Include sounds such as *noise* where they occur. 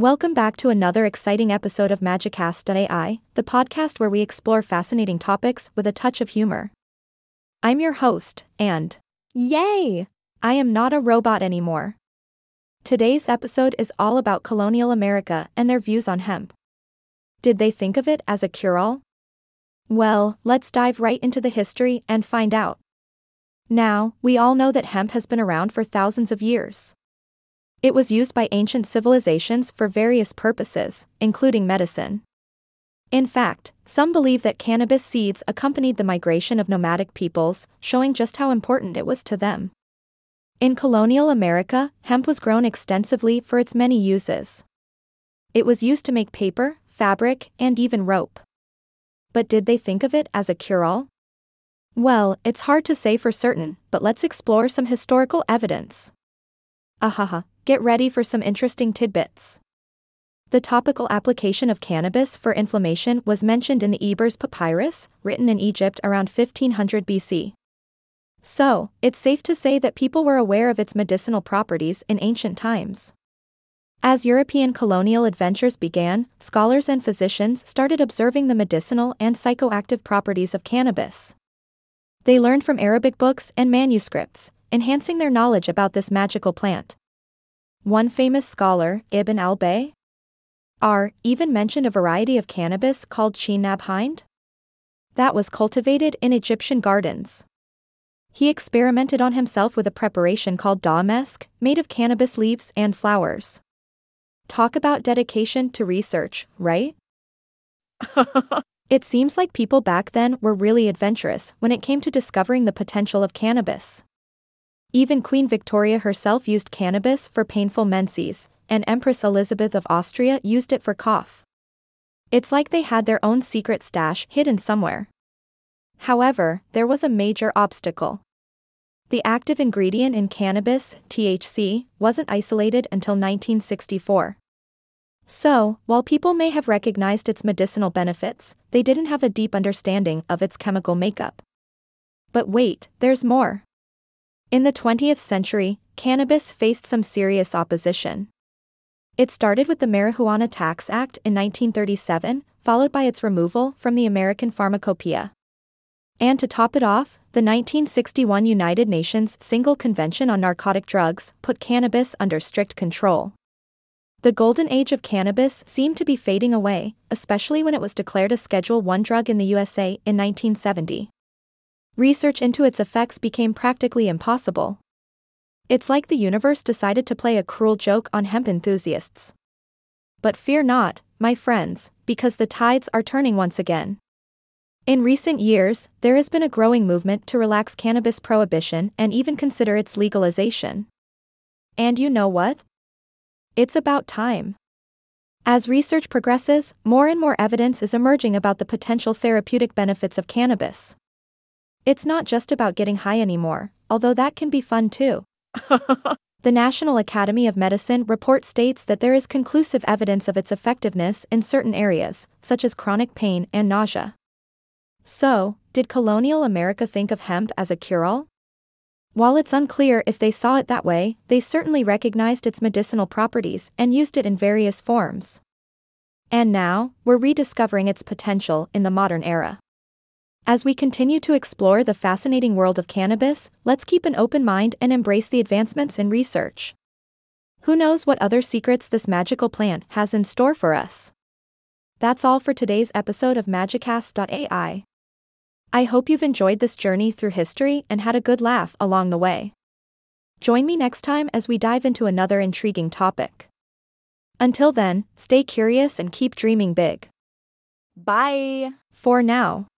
Welcome back to another exciting episode of Magicast.ai, the podcast where we explore fascinating topics with a touch of humor. I'm your host, and Yay! I am not a robot anymore. Today's episode is all about colonial America and their views on hemp. Did they think of it as a cure all? Well, let's dive right into the history and find out. Now, we all know that hemp has been around for thousands of years. It was used by ancient civilizations for various purposes, including medicine. In fact, some believe that cannabis seeds accompanied the migration of nomadic peoples, showing just how important it was to them. In colonial America, hemp was grown extensively for its many uses. It was used to make paper, fabric, and even rope. But did they think of it as a cure all? Well, it's hard to say for certain, but let's explore some historical evidence. Ahaha, get ready for some interesting tidbits. The topical application of cannabis for inflammation was mentioned in the Ebers Papyrus, written in Egypt around 1500 BC. So, it's safe to say that people were aware of its medicinal properties in ancient times. As European colonial adventures began, scholars and physicians started observing the medicinal and psychoactive properties of cannabis. They learned from Arabic books and manuscripts, enhancing their knowledge about this magical plant. One famous scholar, Ibn al-Bay, R, even mentioned a variety of cannabis called Chinab Hind. That was cultivated in Egyptian gardens. He experimented on himself with a preparation called damesk, made of cannabis leaves and flowers. Talk about dedication to research, right? *laughs* it seems like people back then were really adventurous when it came to discovering the potential of cannabis. Even Queen Victoria herself used cannabis for painful menses, and Empress Elizabeth of Austria used it for cough. It's like they had their own secret stash hidden somewhere. However, there was a major obstacle. The active ingredient in cannabis, THC, wasn't isolated until 1964. So, while people may have recognized its medicinal benefits, they didn't have a deep understanding of its chemical makeup. But wait, there's more. In the 20th century, cannabis faced some serious opposition. It started with the Marijuana Tax Act in 1937, followed by its removal from the American Pharmacopoeia. And to top it off, the 1961 United Nations Single Convention on Narcotic Drugs put cannabis under strict control. The golden age of cannabis seemed to be fading away, especially when it was declared a Schedule I drug in the USA in 1970. Research into its effects became practically impossible. It's like the universe decided to play a cruel joke on hemp enthusiasts. But fear not, my friends, because the tides are turning once again. In recent years, there has been a growing movement to relax cannabis prohibition and even consider its legalization. And you know what? It's about time. As research progresses, more and more evidence is emerging about the potential therapeutic benefits of cannabis. It's not just about getting high anymore, although that can be fun too. *laughs* the National Academy of Medicine report states that there is conclusive evidence of its effectiveness in certain areas, such as chronic pain and nausea. So, did colonial America think of hemp as a cure all? While it's unclear if they saw it that way, they certainly recognized its medicinal properties and used it in various forms. And now, we're rediscovering its potential in the modern era. As we continue to explore the fascinating world of cannabis, let's keep an open mind and embrace the advancements in research. Who knows what other secrets this magical plant has in store for us? That's all for today's episode of Magicast.ai. I hope you've enjoyed this journey through history and had a good laugh along the way. Join me next time as we dive into another intriguing topic. Until then, stay curious and keep dreaming big. Bye. For now.